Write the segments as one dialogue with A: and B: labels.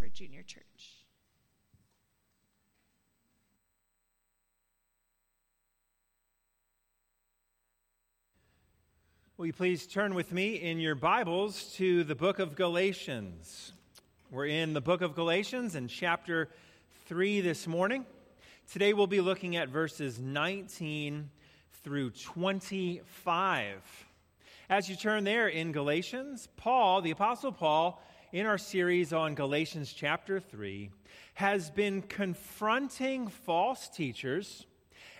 A: Oxford Junior Church.
B: Will you please turn with me in your Bibles to the book of Galatians? We're in the book of Galatians in chapter 3 this morning. Today we'll be looking at verses 19 through 25. As you turn there in Galatians, Paul, the Apostle Paul, in our series on Galatians chapter 3, has been confronting false teachers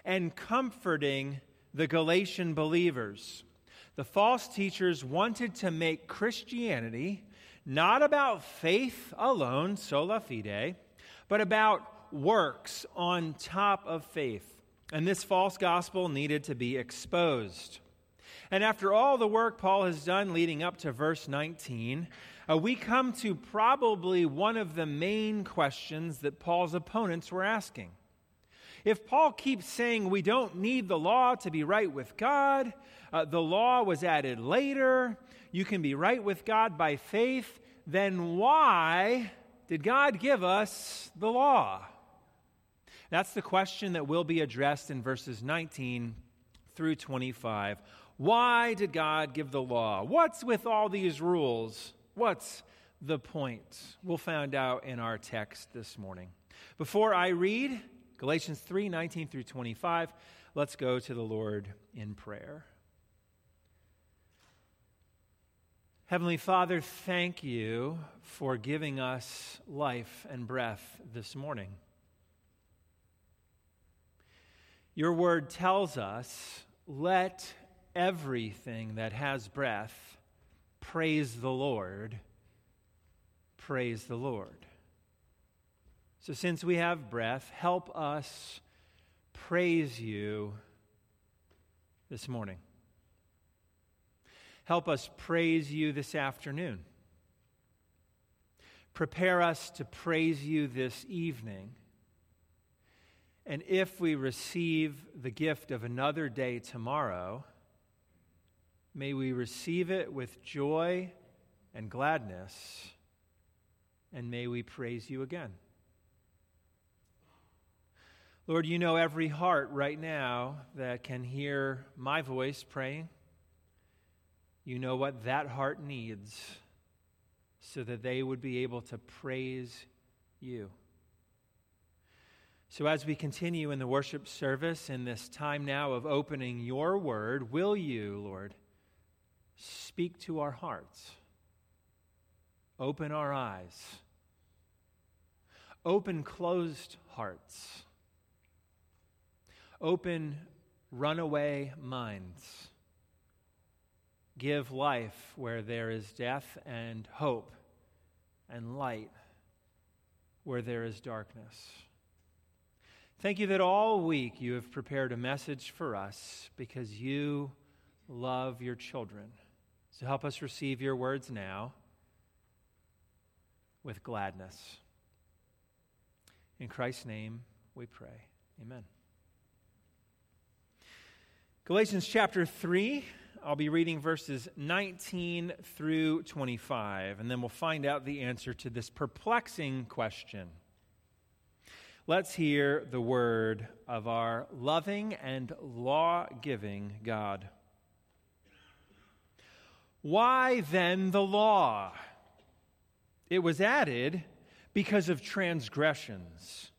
B: and comforting the Galatian believers. The false teachers wanted to make Christianity not about faith alone, sola fide, but about works on top of faith. And this false gospel needed to be exposed. And after all the work Paul has done leading up to verse 19, uh, we come to probably one of the main questions that Paul's opponents were asking. If Paul keeps saying we don't need the law to be right with God, uh, the law was added later, you can be right with God by faith, then why did God give us the law? That's the question that will be addressed in verses 19 through 25. Why did God give the law? What's with all these rules? What's the point? We'll find out in our text this morning. Before I read, Galatians 3 19 through 25. Let's go to the Lord in prayer. Heavenly Father, thank you for giving us life and breath this morning. Your word tells us, let everything that has breath praise the Lord. Praise the Lord. So, since we have breath, help us praise you this morning. Help us praise you this afternoon. Prepare us to praise you this evening. And if we receive the gift of another day tomorrow, may we receive it with joy and gladness, and may we praise you again. Lord, you know every heart right now that can hear my voice praying. You know what that heart needs so that they would be able to praise you. So, as we continue in the worship service in this time now of opening your word, will you, Lord, speak to our hearts? Open our eyes. Open closed hearts Open runaway minds. Give life where there is death and hope, and light where there is darkness. Thank you that all week you have prepared a message for us because you love your children. So help us receive your words now with gladness. In Christ's name we pray. Amen. Galatians chapter 3, I'll be reading verses 19 through 25, and then we'll find out the answer to this perplexing question. Let's hear the word of our loving and law giving God. Why then the law? It was added because of transgressions,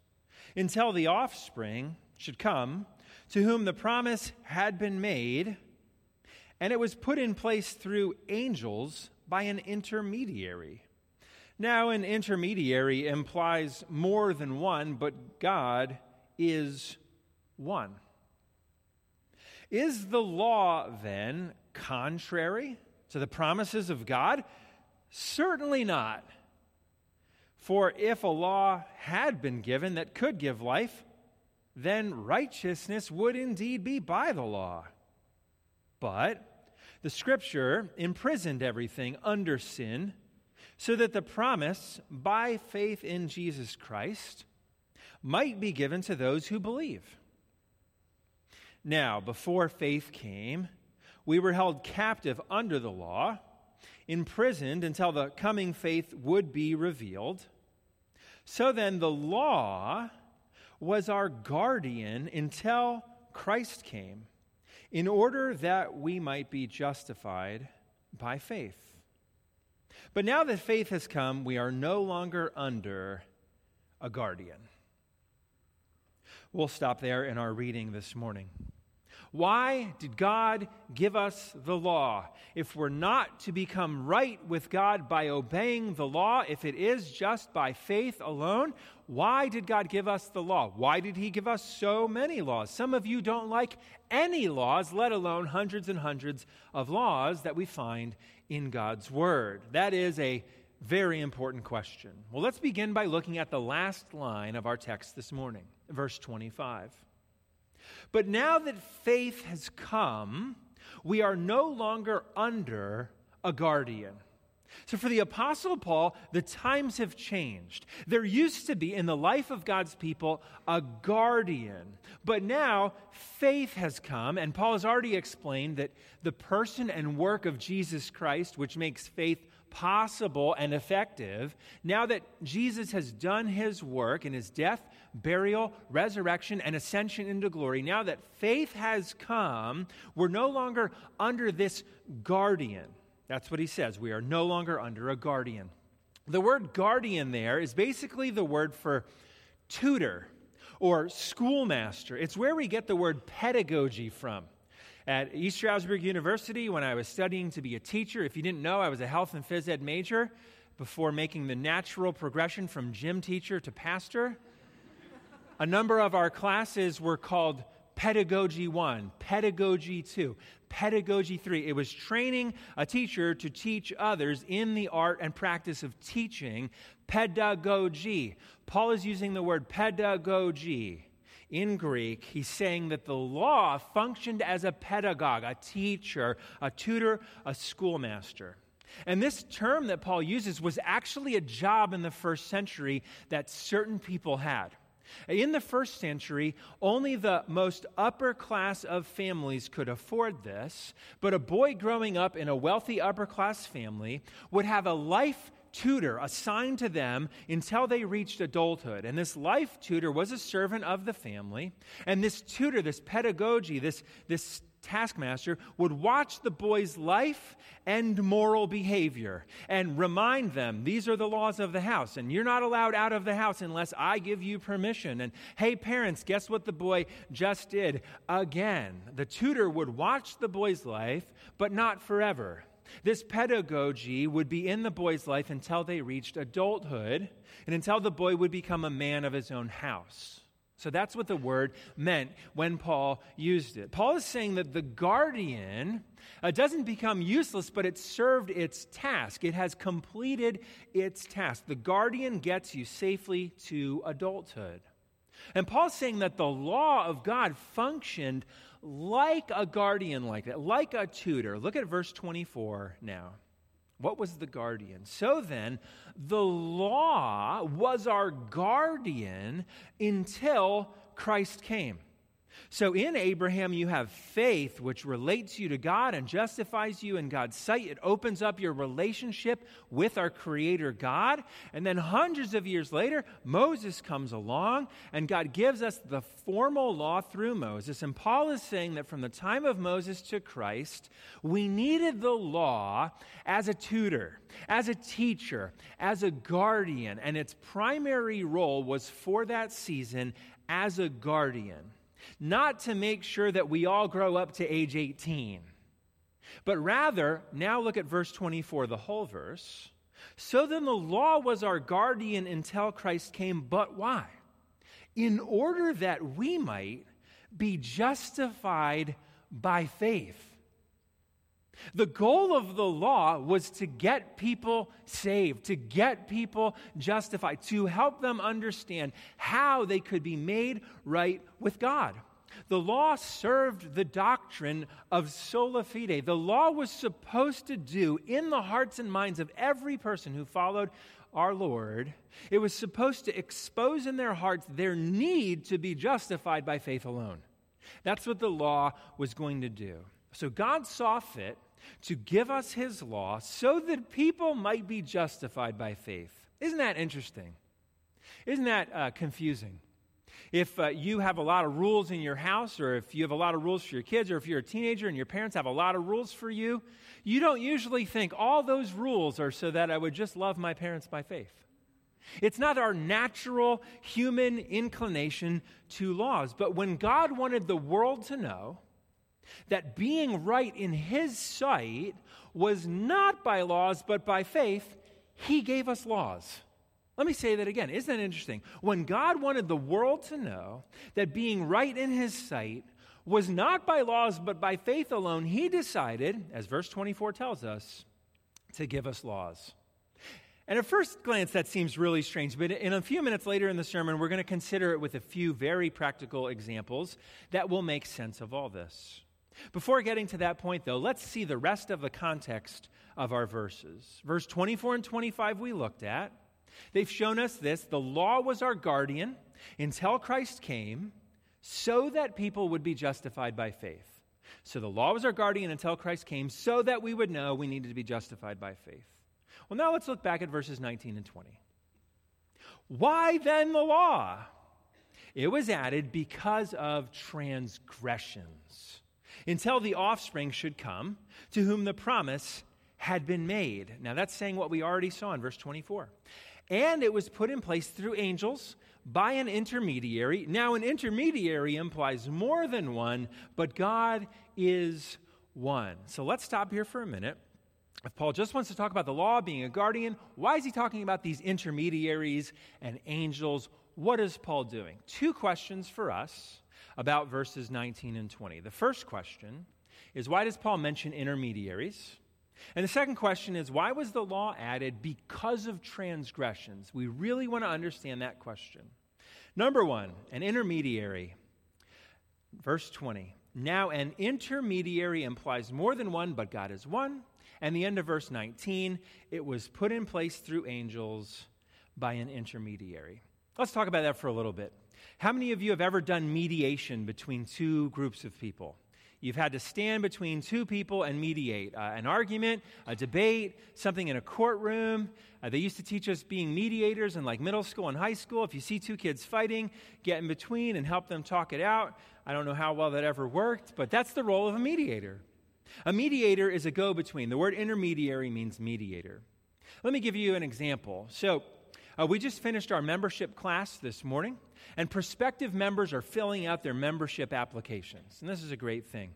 B: until the offspring should come to whom the promise had been made, and it was put in place through angels by an intermediary. Now, an intermediary implies more than one, but God is one. Is the law then contrary to the promises of God? Certainly not. For if a law had been given that could give life, then righteousness would indeed be by the law. But the scripture imprisoned everything under sin so that the promise by faith in Jesus Christ might be given to those who believe. Now, before faith came, we were held captive under the law, imprisoned until the coming faith would be revealed. So then, the law was our guardian until Christ came, in order that we might be justified by faith. But now that faith has come, we are no longer under a guardian. We'll stop there in our reading this morning. Why did God give us the law? If we're not to become right with God by obeying the law, if it is just by faith alone, why did God give us the law? Why did He give us so many laws? Some of you don't like any laws, let alone hundreds and hundreds of laws that we find in God's Word. That is a very important question. Well, let's begin by looking at the last line of our text this morning, verse 25. But now that faith has come, we are no longer under a guardian. So, for the Apostle Paul, the times have changed. There used to be in the life of God's people a guardian, but now faith has come, and Paul has already explained that the person and work of Jesus Christ, which makes faith possible and effective, now that Jesus has done his work in his death, burial, resurrection, and ascension into glory, now that faith has come, we're no longer under this guardian. That's what he says. We are no longer under a guardian. The word guardian there is basically the word for tutor or schoolmaster. It's where we get the word pedagogy from. At East Stroudsburg University, when I was studying to be a teacher, if you didn't know, I was a health and phys ed major before making the natural progression from gym teacher to pastor. A number of our classes were called Pedagogy 1, Pedagogy 2, Pedagogy 3. It was training a teacher to teach others in the art and practice of teaching, pedagogy. Paul is using the word pedagogy in Greek, he's saying that the law functioned as a pedagogue, a teacher, a tutor, a schoolmaster. And this term that Paul uses was actually a job in the first century that certain people had. In the first century, only the most upper class of families could afford this, but a boy growing up in a wealthy upper class family would have a life tutor assigned to them until they reached adulthood. And this life tutor was a servant of the family. And this tutor, this pedagogy, this, this taskmaster would watch the boy's life and moral behavior and remind them these are the laws of the house and you're not allowed out of the house unless I give you permission. And hey, parents, guess what the boy just did again? The tutor would watch the boy's life, but not forever. This pedagogy would be in the boy's life until they reached adulthood and until the boy would become a man of his own house. So that's what the word meant when Paul used it. Paul is saying that the guardian uh, doesn't become useless, but it served its task. It has completed its task. The guardian gets you safely to adulthood. And Paul's saying that the law of God functioned like a guardian like that, like a tutor. Look at verse 24 now. What was the guardian? So then, the law was our guardian until Christ came. So in Abraham, you have faith, which relates you to God and justifies you in God's sight. It opens up your relationship with our Creator God. And then hundreds of years later, Moses comes along, and God gives us the formal law through Moses. And Paul is saying that from the time of Moses to Christ, we needed the law as a tutor, as a teacher, as a guardian. And its primary role was for that season as a guardian not to make sure that we all grow up to age 18, but rather, now look at verse 24, the whole verse. So then the law was our guardian until Christ came, but why? In order that we might be justified by faith. The goal of the law was to get people saved, to get people justified, to help them understand how they could be made right with God. The law served the doctrine of sola fide. The law was supposed to do in the hearts and minds of every person who followed our Lord, it was supposed to expose in their hearts their need to be justified by faith alone. That's what the law was going to do. So God saw fit to give us his law so that people might be justified by faith. Isn't that interesting? Isn't that uh, confusing? If uh, you have a lot of rules in your house, or if you have a lot of rules for your kids, or if you're a teenager and your parents have a lot of rules for you, you don't usually think all those rules are so that I would just love my parents by faith. It's not our natural human inclination to laws. But when God wanted the world to know that being right in His sight was not by laws, but by faith, He gave us laws. Let me say that again. Isn't that interesting? When God wanted the world to know that being right in His sight was not by laws, but by faith alone, He decided, as verse 24 tells us, to give us laws. And at first glance, that seems really strange, but in a few minutes later in the sermon, we're going to consider it with a few very practical examples that will make sense of all this. Before getting to that point, though, let's see the rest of the context of our verses. Verse 24 and 25 we looked at. They've shown us this the law was our guardian until Christ came, so that people would be justified by faith. So the law was our guardian until Christ came, so that we would know we needed to be justified by faith. Well, now let's look back at verses 19 and 20. Why then the law? It was added because of transgressions, until the offspring should come, to whom the promise had been made. Now that's saying what we already saw in verse 24. And it was put in place through angels by an intermediary. Now, an intermediary implies more than one, but God is one. So let's stop here for a minute if Paul just wants to talk about the law being a guardian, why is he talking about these intermediaries and angels? What is Paul doing? Two questions for us about verses 19 and 20. The first question is why does Paul mention intermediaries? And the second question is why was the law added because of transgressions? We really want to understand that question. Number one, an intermediary. Verse 20. Now, an intermediary implies more than one, but God is one. And the end of verse 19, it was put in place through angels by an intermediary. Let's talk about that for a little bit. How many of you have ever done mediation between two groups of people? You've had to stand between two people and mediate uh, an argument, a debate, something in a courtroom. Uh, they used to teach us being mediators in like middle school and high school. If you see two kids fighting, get in between and help them talk it out. I don't know how well that ever worked, but that's the role of a mediator. A mediator is a go between. The word intermediary means mediator. Let me give you an example. So, uh, we just finished our membership class this morning, and prospective members are filling out their membership applications. And this is a great thing.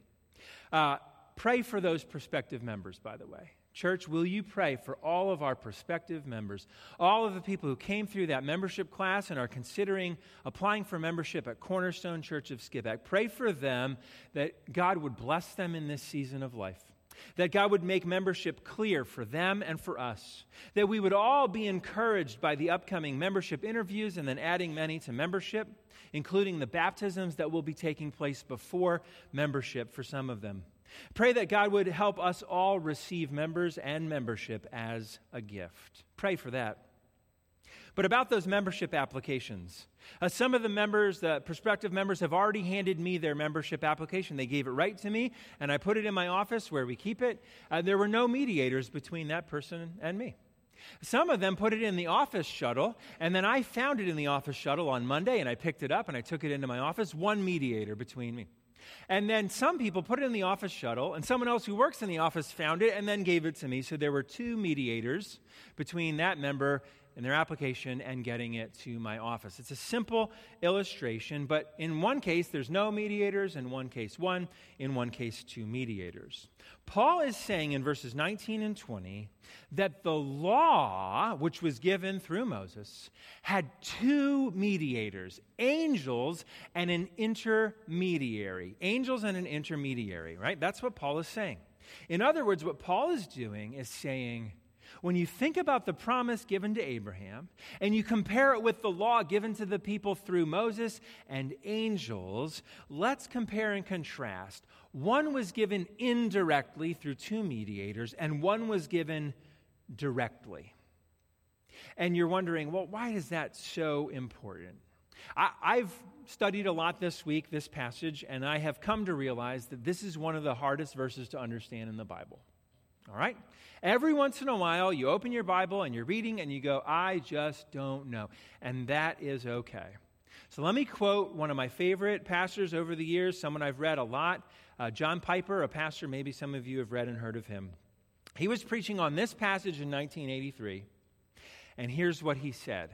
B: Uh, pray for those prospective members, by the way. Church, will you pray for all of our prospective members, all of the people who came through that membership class and are considering applying for membership at Cornerstone Church of Skippack? Pray for them that God would bless them in this season of life, that God would make membership clear for them and for us, that we would all be encouraged by the upcoming membership interviews and then adding many to membership, including the baptisms that will be taking place before membership for some of them. Pray that God would help us all receive members and membership as a gift. Pray for that. But about those membership applications, uh, some of the members, the prospective members, have already handed me their membership application. They gave it right to me, and I put it in my office where we keep it. Uh, there were no mediators between that person and me. Some of them put it in the office shuttle, and then I found it in the office shuttle on Monday, and I picked it up and I took it into my office. One mediator between me. And then some people put it in the office shuttle, and someone else who works in the office found it and then gave it to me. So there were two mediators between that member and their application and getting it to my office. It's a simple illustration, but in one case, there's no mediators, in one case, one, in one case, two mediators. Paul is saying in verses 19 and 20 that the law, which was given through Moses, had two mediators angels and an intermediary. Angels and an intermediary, right? That's what Paul is saying. In other words, what Paul is doing is saying, when you think about the promise given to Abraham and you compare it with the law given to the people through Moses and angels, let's compare and contrast. One was given indirectly through two mediators, and one was given directly. And you're wondering, well, why is that so important? I, have studied a lot this week, this passage, and I have come to realize that this is one of the hardest verses to understand in the Bible. All right? Every once in a while, you open your Bible and you're reading and you go, I just don't know. And that is okay. So let me quote one of my favorite pastors over the years, someone I've read a lot, uh, John Piper, a pastor maybe some of you have read and heard of him. He was preaching on this passage in 1983, and here's what he said.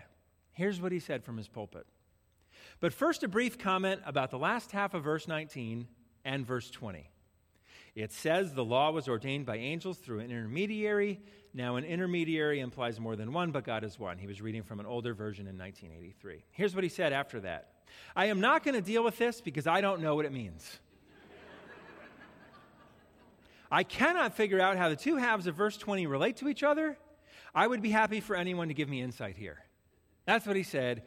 B: Here's what he said from his pulpit. But first, a brief comment about the last half of verse 19 and verse 20. It says the law was ordained by angels through an intermediary. Now, an intermediary implies more than one, but God is one. He was reading from an older version in 1983. Here's what he said after that I am not going to deal with this because I don't know what it means. I cannot figure out how the two halves of verse 20 relate to each other. I would be happy for anyone to give me insight here. That's what he said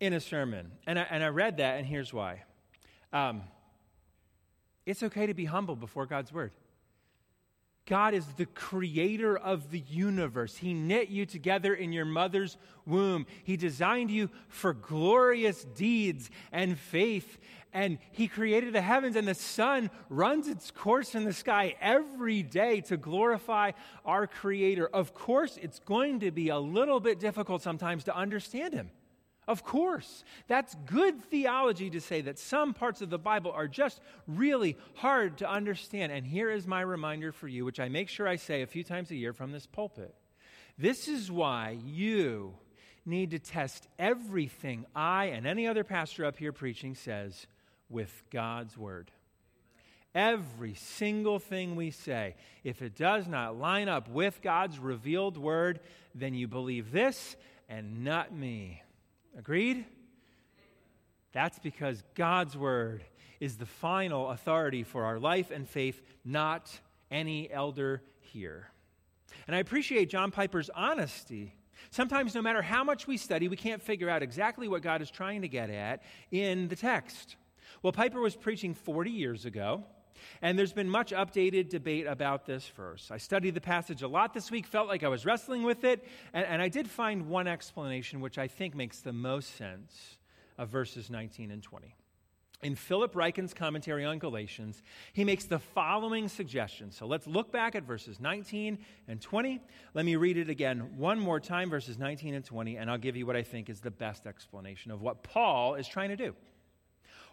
B: in a sermon. And I, and I read that, and here's why. Um, it's okay to be humble before God's word. God is the creator of the universe. He knit you together in your mother's womb. He designed you for glorious deeds and faith. And He created the heavens, and the sun runs its course in the sky every day to glorify our Creator. Of course, it's going to be a little bit difficult sometimes to understand Him. Of course, that's good theology to say that some parts of the Bible are just really hard to understand. And here is my reminder for you, which I make sure I say a few times a year from this pulpit. This is why you need to test everything I and any other pastor up here preaching says with God's word. Every single thing we say, if it does not line up with God's revealed word, then you believe this and not me. Agreed? That's because God's word is the final authority for our life and faith, not any elder here. And I appreciate John Piper's honesty. Sometimes, no matter how much we study, we can't figure out exactly what God is trying to get at in the text. Well, Piper was preaching 40 years ago. And there's been much updated debate about this verse. I studied the passage a lot this week, felt like I was wrestling with it, and, and I did find one explanation which I think makes the most sense of verses 19 and 20. In Philip Ryken's commentary on Galatians, he makes the following suggestion. So let's look back at verses 19 and 20. Let me read it again one more time, verses 19 and 20, and I'll give you what I think is the best explanation of what Paul is trying to do.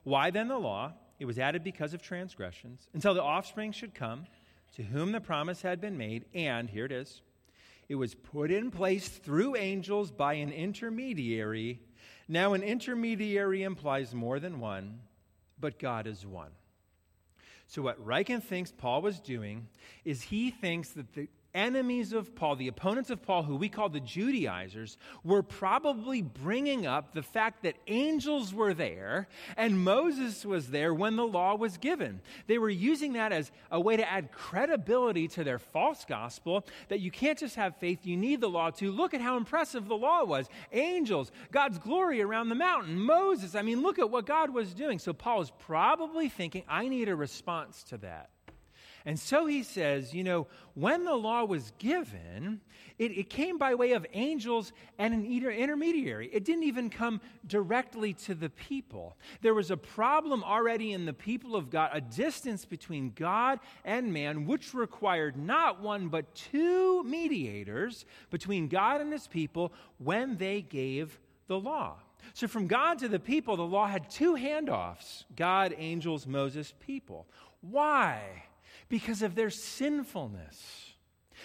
B: Why then the law? It was added because of transgressions, until the offspring should come, to whom the promise had been made, and here it is it was put in place through angels by an intermediary. Now, an intermediary implies more than one, but God is one. So, what Ryken thinks Paul was doing is he thinks that the enemies of Paul, the opponents of Paul, who we call the Judaizers, were probably bringing up the fact that angels were there and Moses was there when the law was given. They were using that as a way to add credibility to their false gospel that you can't just have faith, you need the law to. Look at how impressive the law was. Angels, God's glory around the mountain, Moses. I mean, look at what God was doing. So Paul is probably thinking, I need a response to that. And so he says, you know, when the law was given, it, it came by way of angels and an intermediary. It didn't even come directly to the people. There was a problem already in the people of God, a distance between God and man, which required not one but two mediators between God and his people when they gave the law. So, from God to the people, the law had two handoffs God, angels, Moses, people. Why? Because of their sinfulness.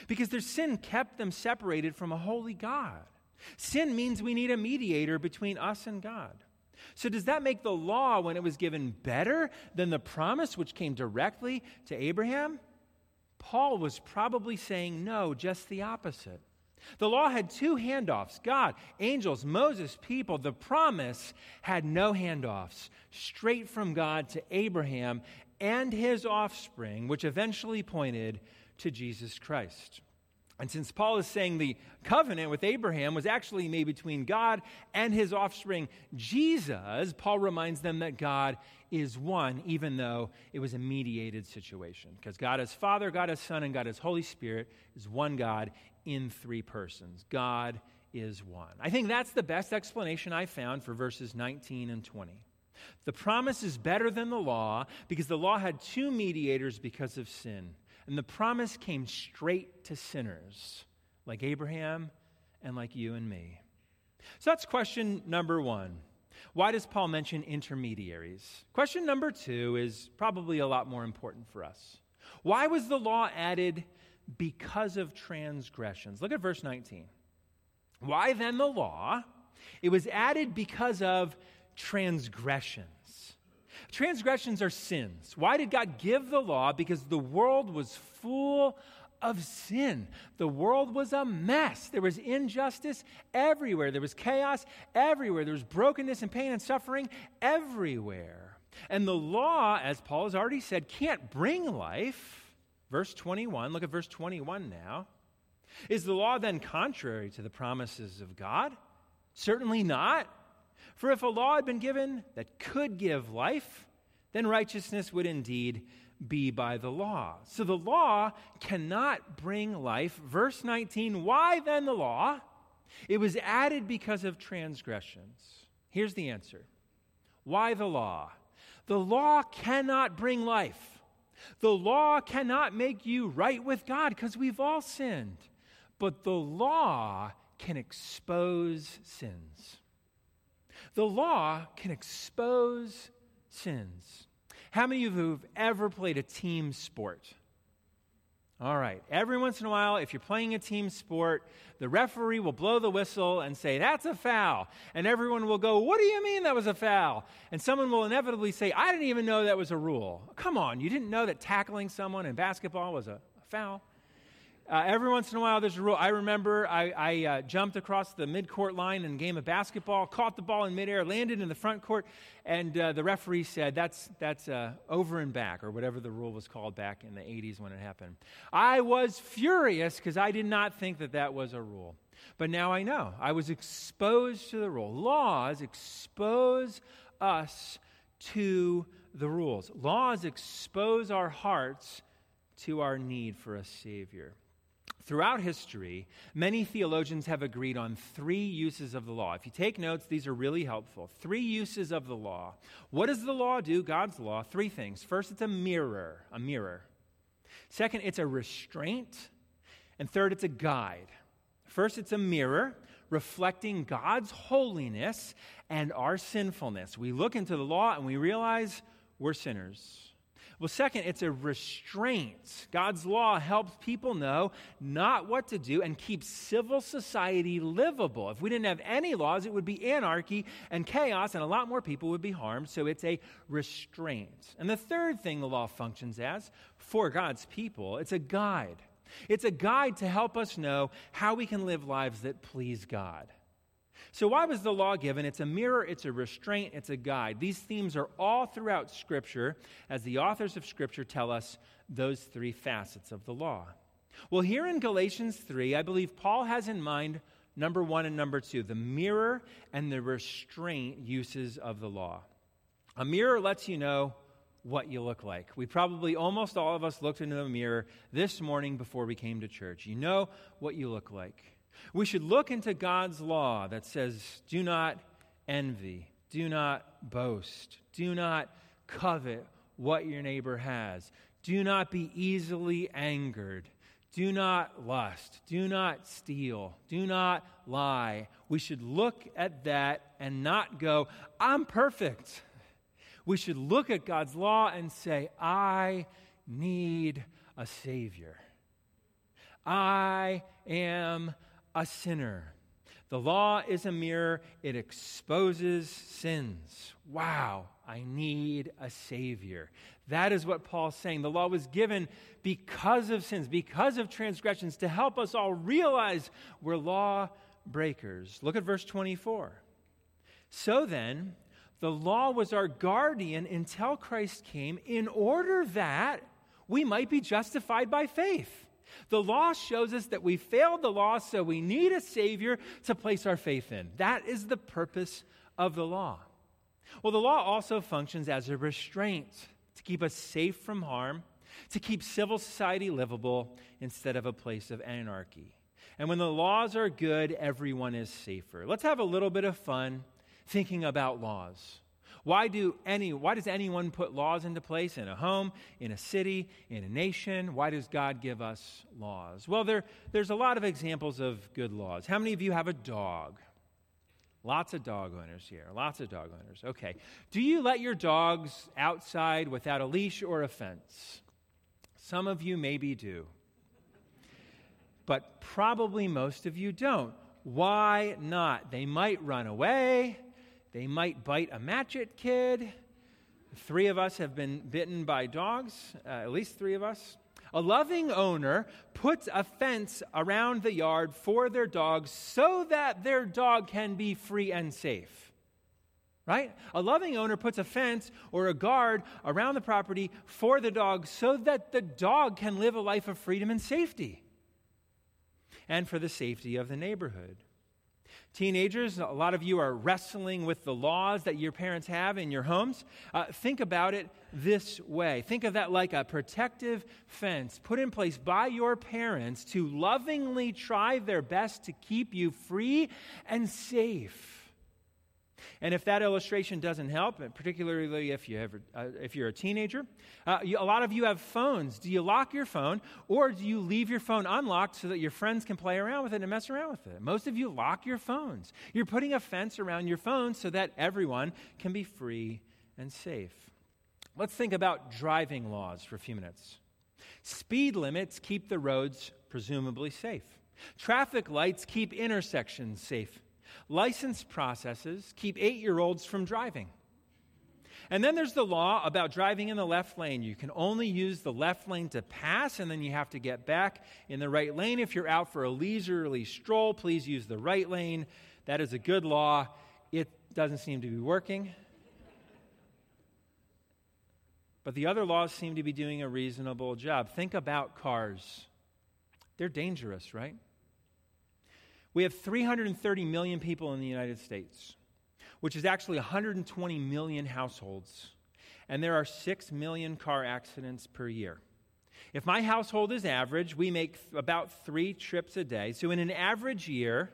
B: Because their sin kept them separated from a holy God. Sin means we need a mediator between us and God. So, does that make the law, when it was given, better than the promise which came directly to Abraham? Paul was probably saying no, just the opposite. The law had two handoffs God, angels, Moses, people. The promise had no handoffs, straight from God to Abraham and his offspring, which eventually pointed to Jesus Christ. And since Paul is saying the covenant with Abraham was actually made between God and his offspring, Jesus, Paul reminds them that God is one, even though it was a mediated situation. Because God is Father, God is Son, and God is Holy Spirit is one God in three persons. God is one. I think that's the best explanation I found for verses 19 and 20. The promise is better than the law because the law had two mediators because of sin. And the promise came straight to sinners like Abraham and like you and me. So that's question number one. Why does Paul mention intermediaries? Question number two is probably a lot more important for us. Why was the law added because of transgressions? Look at verse 19. Why then the law? It was added because of transgressions. Transgressions are sins. Why did God give the law? Because the world was full of sin. The world was a mess. There was injustice everywhere. There was chaos everywhere. There was brokenness and pain and suffering everywhere. And the law, as Paul has already said, can't bring life. Verse 21, look at verse 21 now. Is the law then contrary to the promises of God? Certainly not. For if a law had been given that could give life, then righteousness would indeed be by the law. So the law cannot bring life. Verse 19, why then the law? It was added because of transgressions. Here's the answer Why the law? The law cannot bring life. The law cannot make you right with God because we've all sinned. But the law can expose sins. The law can expose sins. How many of you have ever played a team sport? All right. Every once in a while, if you're playing a team sport, the referee will blow the whistle and say, That's a foul. And everyone will go, What do you mean that was a foul? And someone will inevitably say, I didn't even know that was a rule. Come on, you didn't know that tackling someone in basketball was a, a foul? Uh, every once in a while, there's a rule. I remember I, I uh, jumped across the midcourt line in a game of basketball, caught the ball in midair, landed in the front court, and uh, the referee said, That's, that's uh, over and back, or whatever the rule was called back in the 80s when it happened. I was furious because I did not think that that was a rule. But now I know. I was exposed to the rule. Laws expose us to the rules, laws expose our hearts to our need for a Savior. Throughout history, many theologians have agreed on three uses of the law. If you take notes, these are really helpful. Three uses of the law. What does the law do? God's law. Three things. First, it's a mirror, a mirror. Second, it's a restraint. And third, it's a guide. First, it's a mirror reflecting God's holiness and our sinfulness. We look into the law and we realize we're sinners. Well, second, it's a restraint. God's law helps people know not what to do and keeps civil society livable. If we didn't have any laws, it would be anarchy and chaos, and a lot more people would be harmed. So it's a restraint. And the third thing the law functions as for God's people, it's a guide. It's a guide to help us know how we can live lives that please God. So, why was the law given? It's a mirror, it's a restraint, it's a guide. These themes are all throughout Scripture, as the authors of Scripture tell us those three facets of the law. Well, here in Galatians 3, I believe Paul has in mind number one and number two the mirror and the restraint uses of the law. A mirror lets you know what you look like. We probably, almost all of us, looked into a mirror this morning before we came to church. You know what you look like. We should look into God's law that says, do not envy, do not boast, do not covet what your neighbor has, do not be easily angered, do not lust, do not steal, do not lie. We should look at that and not go, I'm perfect. We should look at God's law and say, I need a Savior. I am a sinner. The law is a mirror, it exposes sins. Wow, I need a Savior. That is what Paul's saying. The law was given because of sins, because of transgressions, to help us all realize we're law breakers. Look at verse 24. So then, the law was our guardian until Christ came in order that we might be justified by faith. The law shows us that we failed the law, so we need a Savior to place our faith in. That is the purpose of the law. Well, the law also functions as a restraint to keep us safe from harm, to keep civil society livable instead of a place of anarchy. And when the laws are good, everyone is safer. Let's have a little bit of fun thinking about laws. Why, do any, why does anyone put laws into place in a home, in a city, in a nation? Why does God give us laws? Well, there, there's a lot of examples of good laws. How many of you have a dog? Lots of dog owners here. Lots of dog owners. Okay. Do you let your dogs outside without a leash or a fence? Some of you maybe do. But probably most of you don't. Why not? They might run away. They might bite a match it kid. Three of us have been bitten by dogs, uh, at least three of us. A loving owner puts a fence around the yard for their dog so that their dog can be free and safe. Right? A loving owner puts a fence or a guard around the property for the dog so that the dog can live a life of freedom and safety and for the safety of the neighborhood. Teenagers, a lot of you are wrestling with the laws that your parents have in your homes. Uh, think about it this way think of that like a protective fence put in place by your parents to lovingly try their best to keep you free and safe. And if that illustration doesn't help, particularly if, you have, uh, if you're a teenager, uh, you, a lot of you have phones. Do you lock your phone or do you leave your phone unlocked so that your friends can play around with it and mess around with it? Most of you lock your phones. You're putting a fence around your phone so that everyone can be free and safe. Let's think about driving laws for a few minutes. Speed limits keep the roads presumably safe. Traffic lights keep intersections safe. License processes keep eight year olds from driving. And then there's the law about driving in the left lane. You can only use the left lane to pass, and then you have to get back in the right lane. If you're out for a leisurely stroll, please use the right lane. That is a good law. It doesn't seem to be working. But the other laws seem to be doing a reasonable job. Think about cars. They're dangerous, right? We have 330 million people in the United States, which is actually 120 million households. And there are 6 million car accidents per year. If my household is average, we make about three trips a day. So, in an average year,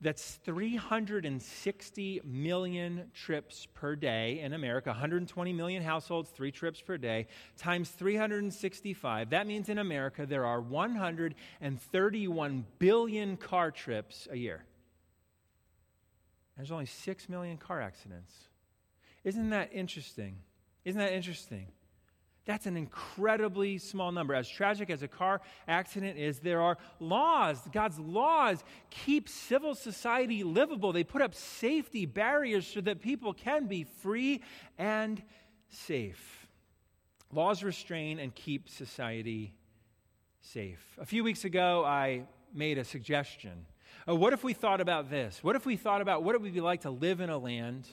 B: that's 360 million trips per day in America, 120 million households, three trips per day, times 365. That means in America there are 131 billion car trips a year. There's only 6 million car accidents. Isn't that interesting? Isn't that interesting? That's an incredibly small number. As tragic as a car accident is, there are laws. God's laws keep civil society livable. They put up safety barriers so that people can be free and safe. Laws restrain and keep society safe. A few weeks ago, I made a suggestion. Uh, what if we thought about this? What if we thought about what it would be like to live in a land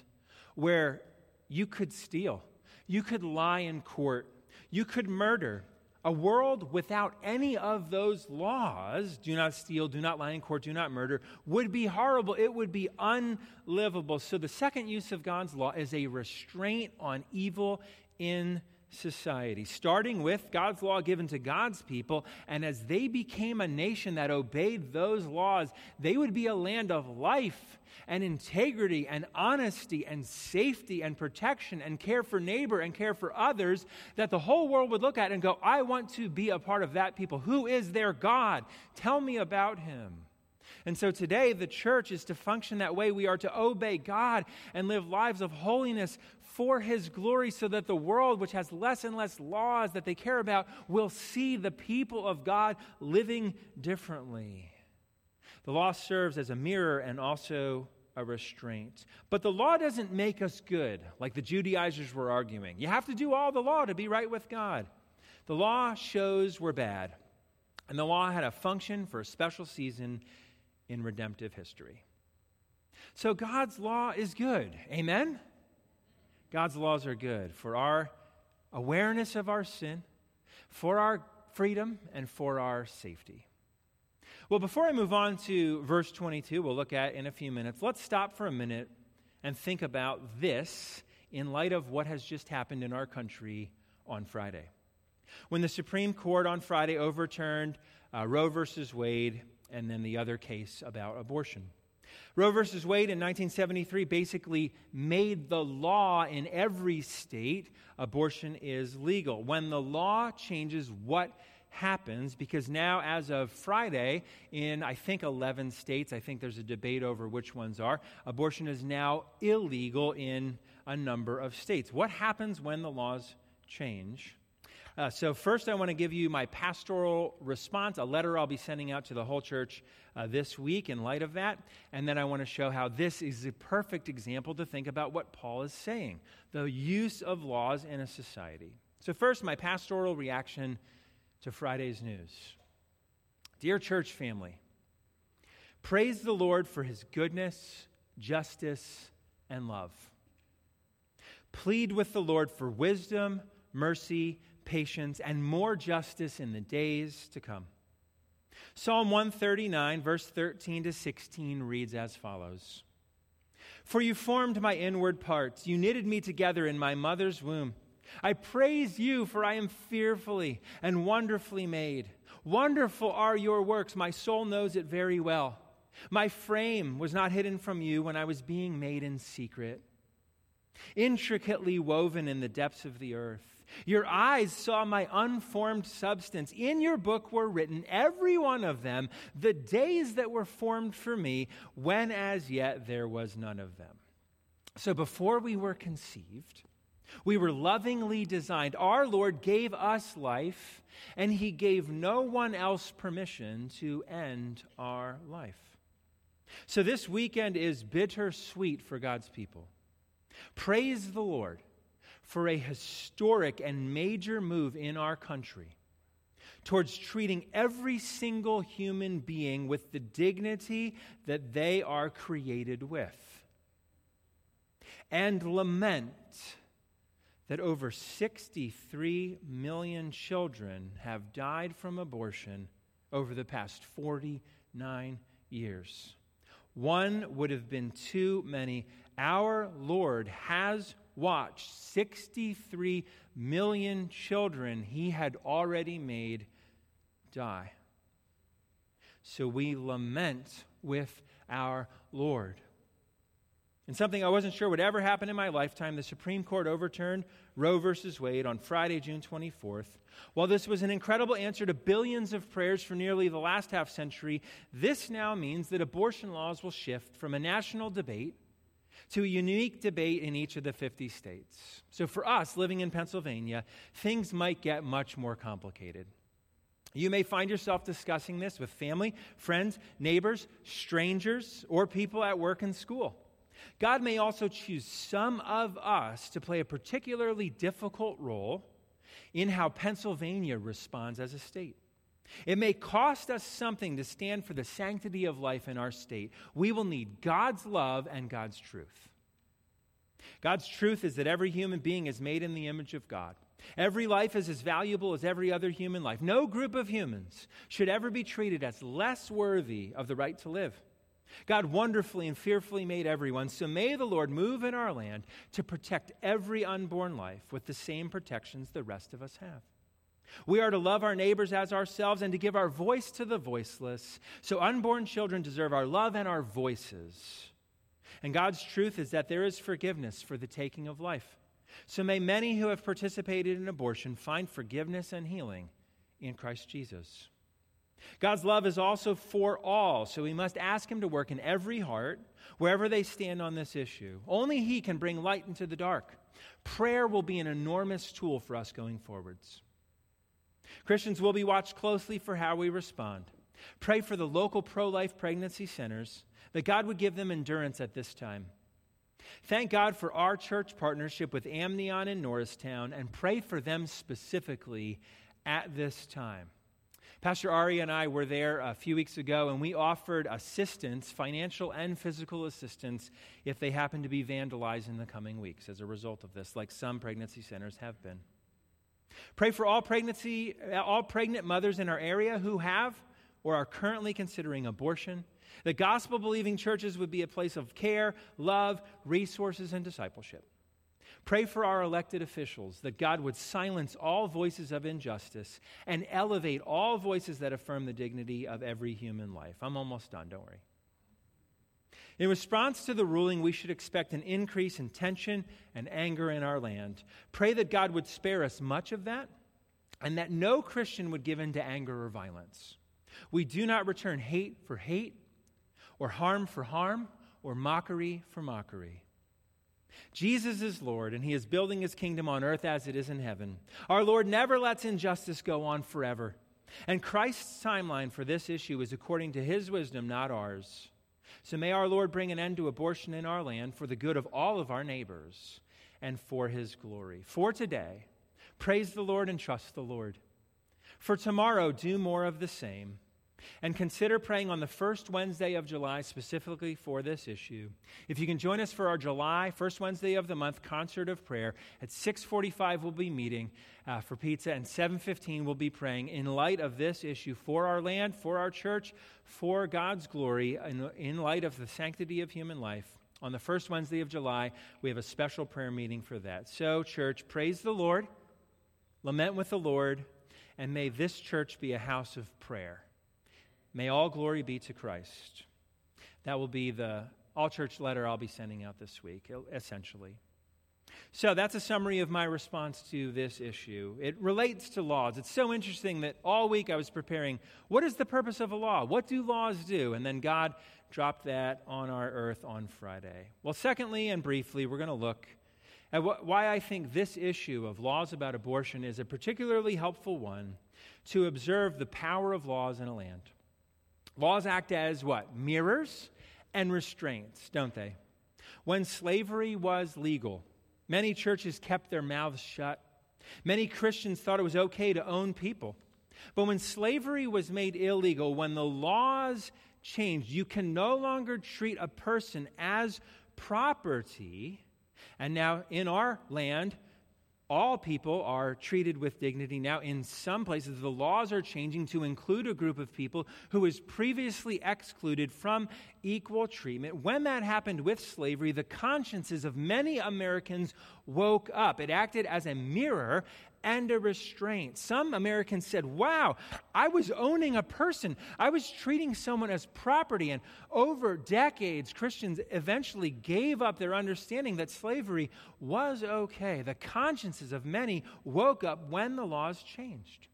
B: where you could steal, you could lie in court, you could murder. A world without any of those laws do not steal, do not lie in court, do not murder would be horrible. It would be unlivable. So, the second use of God's law is a restraint on evil in society, starting with God's law given to God's people. And as they became a nation that obeyed those laws, they would be a land of life and integrity and honesty and safety and protection and care for neighbor and care for others that the whole world would look at and go, I want to be a part of that people. Who is their God? Tell me about him. And so today, the church is to function that way. We are to obey God and live lives of holiness for His glory so that the world, which has less and less laws that they care about, will see the people of God living differently. The law serves as a mirror and also a restraint. But the law doesn't make us good, like the Judaizers were arguing. You have to do all the law to be right with God. The law shows we're bad. And the law had a function for a special season in redemptive history. So God's law is good. Amen? God's laws are good for our awareness of our sin, for our freedom, and for our safety. Well, before I move on to verse 22, we'll look at in a few minutes, let's stop for a minute and think about this in light of what has just happened in our country on Friday. When the Supreme Court on Friday overturned uh, Roe versus Wade and then the other case about abortion. Roe versus Wade in 1973 basically made the law in every state abortion is legal. When the law changes, what happens? Because now, as of Friday, in I think 11 states, I think there's a debate over which ones are, abortion is now illegal in a number of states. What happens when the laws change? Uh, so, first, I want to give you my pastoral response, a letter I'll be sending out to the whole church uh, this week in light of that. And then I want to show how this is a perfect example to think about what Paul is saying the use of laws in a society. So, first, my pastoral reaction to Friday's news. Dear church family, praise the Lord for his goodness, justice, and love. Plead with the Lord for wisdom, mercy, patience, and more justice in the days to come. Psalm 139, verse 13 to 16 reads as follows For you formed my inward parts, you knitted me together in my mother's womb. I praise you, for I am fearfully and wonderfully made. Wonderful are your works, my soul knows it very well. My frame was not hidden from you when I was being made in secret, intricately woven in the depths of the earth. Your eyes saw my unformed substance. In your book were written, every one of them, the days that were formed for me, when as yet there was none of them. So before we were conceived, we were lovingly designed. Our Lord gave us life, and He gave no one else permission to end our life. So this weekend is bittersweet for God's people. Praise the Lord for a historic and major move in our country towards treating every single human being with the dignity that they are created with. And lament that over 63 million children have died from abortion over the past 49 years. One would have been too many. Our Lord has watched 63 million children he had already made die. So we lament with our Lord. And something I wasn't sure would ever happen in my lifetime, the Supreme Court overturned Roe versus Wade on Friday, June 24th. While this was an incredible answer to billions of prayers for nearly the last half century, this now means that abortion laws will shift from a national debate to a unique debate in each of the 50 states. So for us living in Pennsylvania, things might get much more complicated. You may find yourself discussing this with family, friends, neighbors, strangers, or people at work and school. God may also choose some of us to play a particularly difficult role in how Pennsylvania responds as a state. It may cost us something to stand for the sanctity of life in our state. We will need God's love and God's truth. God's truth is that every human being is made in the image of God. Every life is as valuable as every other human life. No group of humans should ever be treated as less worthy of the right to live. God wonderfully and fearfully made everyone, so may the Lord move in our land to protect every unborn life with the same protections the rest of us have. We are to love our neighbors as ourselves and to give our voice to the voiceless. So unborn children deserve our love and our voices. And God's truth is that there is forgiveness for the taking of life. So may many who have participated in abortion find forgiveness and healing in Christ Jesus. God's love is also for all, so we must ask Him to work in every heart, wherever they stand on this issue. Only He can bring light into the dark. Prayer will be an enormous tool for us going forwards. Christians will be watched closely for how we respond. Pray for the local pro life pregnancy centers that God would give them endurance at this time. Thank God for our church partnership with Amnion in Norristown and pray for them specifically at this time. Pastor Ari and I were there a few weeks ago, and we offered assistance, financial and physical assistance, if they happen to be vandalized in the coming weeks as a result of this, like some pregnancy centers have been. Pray for all pregnancy, uh, all pregnant mothers in our area who have or are currently considering abortion. The gospel believing churches would be a place of care, love, resources, and discipleship. Pray for our elected officials that God would silence all voices of injustice and elevate all voices that affirm the dignity of every human life. I'm almost done, don't worry. In response to the ruling, we should expect an increase in tension and anger in our land. Pray that God would spare us much of that and that no Christian would give in to anger or violence. We do not return hate for hate, or harm for harm, or mockery for mockery. Jesus is Lord, and He is building His kingdom on earth as it is in heaven. Our Lord never lets injustice go on forever. And Christ's timeline for this issue is according to His wisdom, not ours. So may our Lord bring an end to abortion in our land for the good of all of our neighbors and for His glory. For today, praise the Lord and trust the Lord. For tomorrow, do more of the same and consider praying on the first Wednesday of July specifically for this issue. If you can join us for our July first Wednesday of the month concert of prayer at 6:45 we'll be meeting uh, for pizza and 7:15 we'll be praying in light of this issue for our land, for our church, for God's glory in, in light of the sanctity of human life. On the first Wednesday of July, we have a special prayer meeting for that. So, church, praise the Lord, lament with the Lord, and may this church be a house of prayer. May all glory be to Christ. That will be the all church letter I'll be sending out this week, essentially. So that's a summary of my response to this issue. It relates to laws. It's so interesting that all week I was preparing what is the purpose of a law? What do laws do? And then God dropped that on our earth on Friday. Well, secondly and briefly, we're going to look at wh- why I think this issue of laws about abortion is a particularly helpful one to observe the power of laws in a land. Laws act as what? Mirrors and restraints, don't they? When slavery was legal, many churches kept their mouths shut. Many Christians thought it was okay to own people. But when slavery was made illegal, when the laws changed, you can no longer treat a person as property. And now in our land, all people are treated with dignity. Now, in some places, the laws are changing to include a group of people who was previously excluded from equal treatment. When that happened with slavery, the consciences of many Americans woke up. It acted as a mirror and a restraint. Some Americans said, Wow, I was owning a person. I was treating someone as property. And over decades, Christians eventually gave up their understanding that slavery was okay. The consciences of many woke up when the laws changed.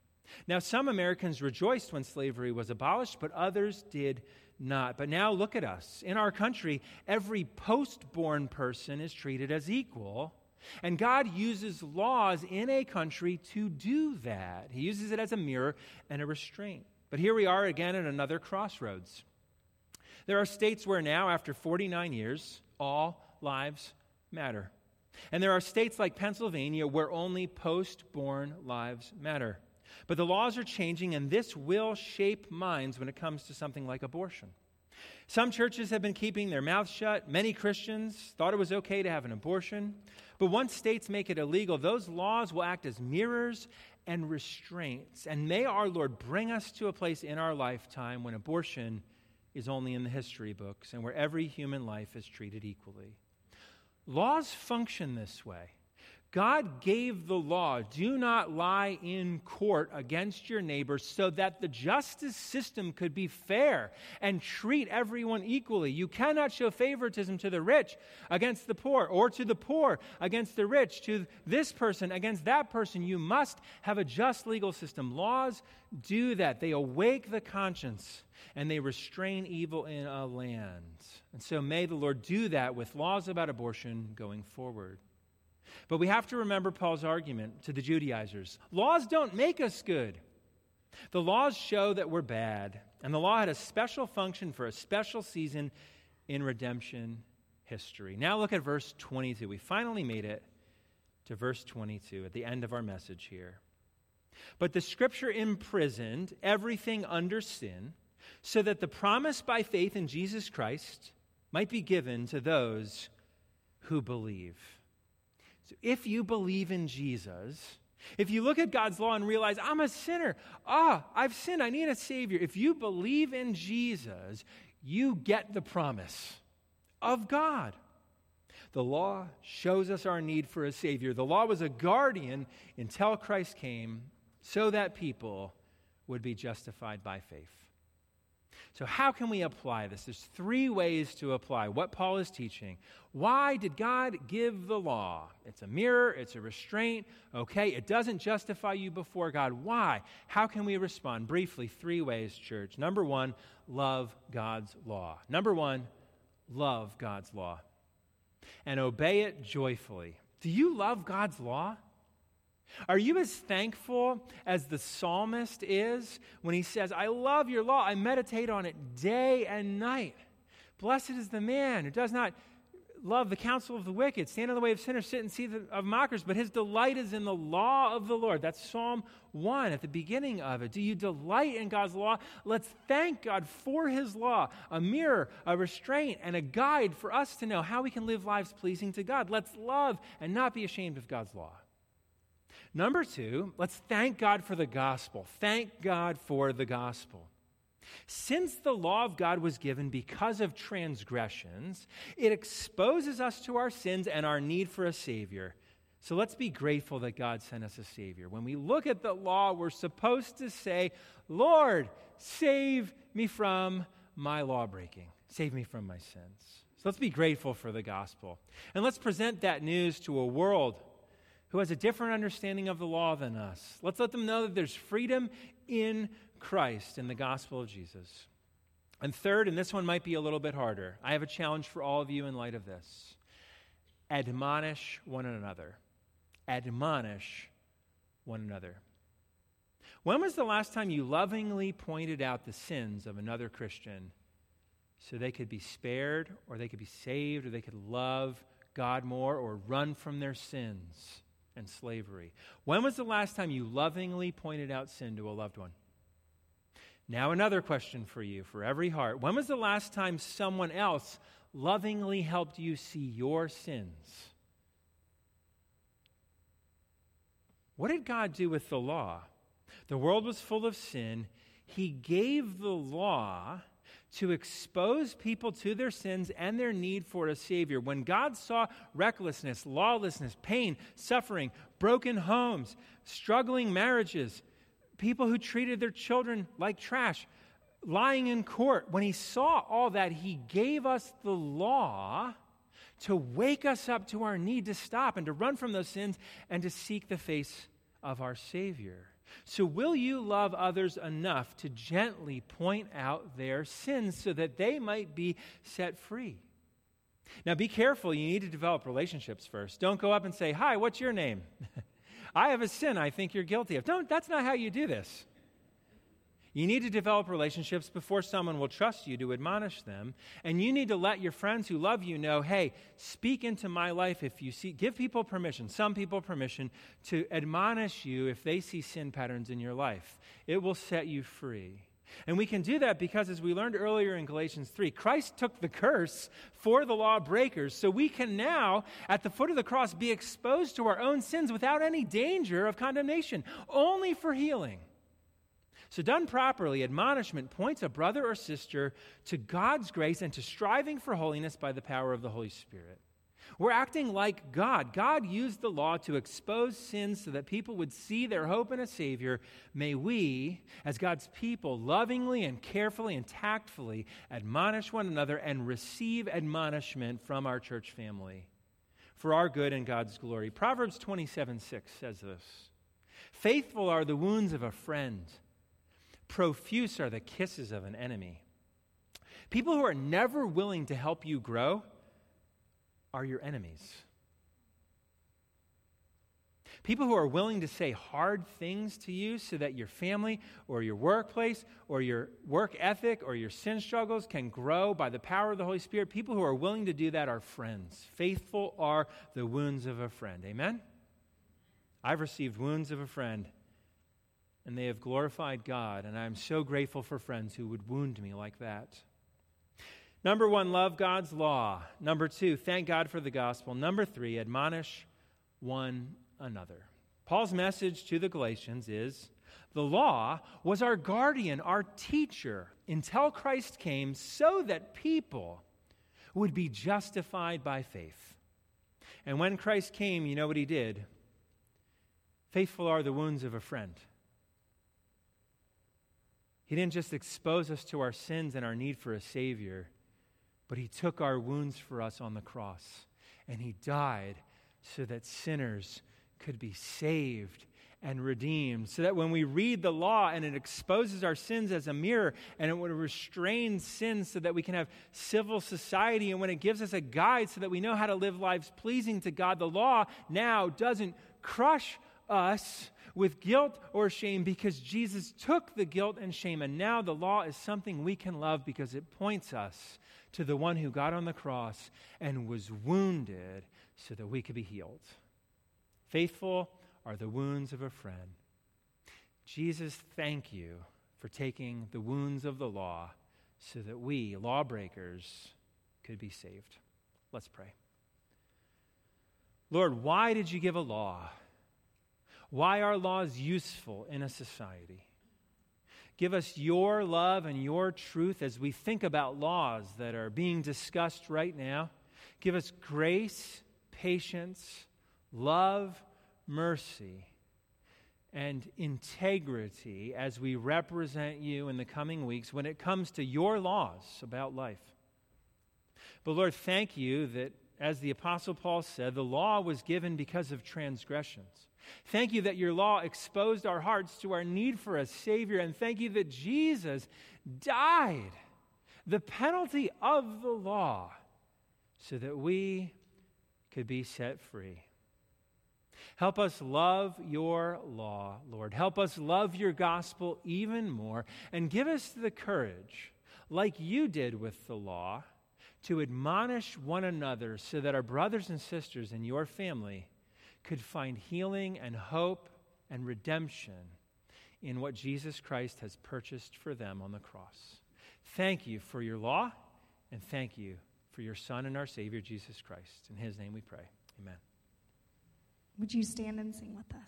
B: Now, some Americans rejoiced when slavery was abolished, but others did not. But now look at us. In our country, every post born person is treated as equal and God uses laws in a country to do that. He uses it as a mirror and a restraint. But here we are again at another crossroads. There are states where now, after 49 years, all lives matter. And there are states like Pennsylvania where only post born lives matter. But the laws are changing, and this will shape minds when it comes to something like abortion. Some churches have been keeping their mouths shut. Many Christians thought it was okay to have an abortion. But once states make it illegal, those laws will act as mirrors and restraints. And may our Lord bring us to a place in our lifetime when abortion is only in the history books and where every human life is treated equally. Laws function this way. God gave the law do not lie in court against your neighbor so that the justice system could be fair and treat everyone equally. You cannot show favoritism to the rich against the poor or to the poor against the rich, to this person against that person. You must have a just legal system. Laws do that, they awake the conscience and they restrain evil in a land. And so may the Lord do that with laws about abortion going forward. But we have to remember Paul's argument to the Judaizers laws don't make us good. The laws show that we're bad, and the law had a special function for a special season in redemption history. Now look at verse 22. We finally made it to verse 22 at the end of our message here. But the scripture imprisoned everything under sin so that the promise by faith in Jesus Christ might be given to those who believe. So if you believe in Jesus, if you look at God's law and realize, I'm a sinner, ah, I've sinned, I need a Savior. If you believe in Jesus, you get the promise of God. The law shows us our need for a Savior. The law was a guardian until Christ came so that people would be justified by faith. So, how can we apply this? There's three ways to apply what Paul is teaching. Why did God give the law? It's a mirror, it's a restraint, okay? It doesn't justify you before God. Why? How can we respond? Briefly, three ways, church. Number one, love God's law. Number one, love God's law and obey it joyfully. Do you love God's law? Are you as thankful as the psalmist is when he says, I love your law, I meditate on it day and night? Blessed is the man who does not love the counsel of the wicked, stand in the way of sinners, sit and see the, of mockers, but his delight is in the law of the Lord. That's Psalm 1 at the beginning of it. Do you delight in God's law? Let's thank God for his law, a mirror, a restraint, and a guide for us to know how we can live lives pleasing to God. Let's love and not be ashamed of God's law. Number two, let's thank God for the gospel. Thank God for the gospel. Since the law of God was given because of transgressions, it exposes us to our sins and our need for a Savior. So let's be grateful that God sent us a Savior. When we look at the law, we're supposed to say, Lord, save me from my law breaking, save me from my sins. So let's be grateful for the gospel. And let's present that news to a world who has a different understanding of the law than us. Let's let them know that there's freedom in Christ in the gospel of Jesus. And third, and this one might be a little bit harder, I have a challenge for all of you in light of this admonish one another. Admonish one another. When was the last time you lovingly pointed out the sins of another Christian so they could be spared, or they could be saved, or they could love God more, or run from their sins? And slavery. When was the last time you lovingly pointed out sin to a loved one? Now, another question for you, for every heart. When was the last time someone else lovingly helped you see your sins? What did God do with the law? The world was full of sin. He gave the law to expose people to their sins and their need for a Savior. When God saw recklessness, lawlessness, pain, suffering, broken homes, struggling marriages, people who treated their children like trash, lying in court, when He saw all that, He gave us the law to wake us up to our need to stop and to run from those sins and to seek the face of our Savior. So, will you love others enough to gently point out their sins so that they might be set free? Now, be careful. You need to develop relationships first. Don't go up and say, Hi, what's your name? I have a sin I think you're guilty of. Don't, that's not how you do this. You need to develop relationships before someone will trust you to admonish them. And you need to let your friends who love you know hey, speak into my life if you see, give people permission, some people permission, to admonish you if they see sin patterns in your life. It will set you free. And we can do that because, as we learned earlier in Galatians 3, Christ took the curse for the law breakers. So we can now, at the foot of the cross, be exposed to our own sins without any danger of condemnation, only for healing. So, done properly, admonishment points a brother or sister to God's grace and to striving for holiness by the power of the Holy Spirit. We're acting like God. God used the law to expose sins so that people would see their hope in a Savior. May we, as God's people, lovingly and carefully and tactfully admonish one another and receive admonishment from our church family for our good and God's glory. Proverbs 27 6 says this Faithful are the wounds of a friend Profuse are the kisses of an enemy. People who are never willing to help you grow are your enemies. People who are willing to say hard things to you so that your family or your workplace or your work ethic or your sin struggles can grow by the power of the Holy Spirit. People who are willing to do that are friends. Faithful are the wounds of a friend. Amen? I've received wounds of a friend and they have glorified God. And I'm so grateful for friends who would wound me like that. Number one, love God's law. Number two, thank God for the gospel. Number three, admonish one another. Paul's message to the Galatians is the law was our guardian, our teacher, until Christ came, so that people would be justified by faith. And when Christ came, you know what he did? Faithful are the wounds of a friend. He didn't just expose us to our sins and our need for a Savior, but He took our wounds for us on the cross. And He died so that sinners could be saved and redeemed. So that when we read the law and it exposes our sins as a mirror and it would restrain sins so that we can have civil society, and when it gives us a guide so that we know how to live lives pleasing to God, the law now doesn't crush us with guilt or shame because Jesus took the guilt and shame. And now the law is something we can love because it points us to the one who got on the cross and was wounded so that we could be healed. Faithful are the wounds of a friend. Jesus, thank you for taking the wounds of the law so that we, lawbreakers, could be saved. Let's pray. Lord, why did you give a law? Why are laws useful in a society? Give us your love and your truth as we think about laws that are being discussed right now. Give us grace, patience, love, mercy, and integrity as we represent you in the coming weeks when it comes to your laws about life. But Lord, thank you that, as the Apostle Paul said, the law was given because of transgressions. Thank you that your law exposed our hearts to our need for a Savior, and thank you that Jesus died, the penalty of the law, so that we could be set free. Help us love your law, Lord. Help us love your gospel even more, and give us the courage, like you did with the law, to admonish one another so that our brothers and sisters in your family could find healing and hope and redemption in what Jesus Christ has purchased for them on the cross. Thank you for your law, and thank you for your Son and our Savior, Jesus Christ. In his name we pray. Amen.
A: Would you stand and sing with us?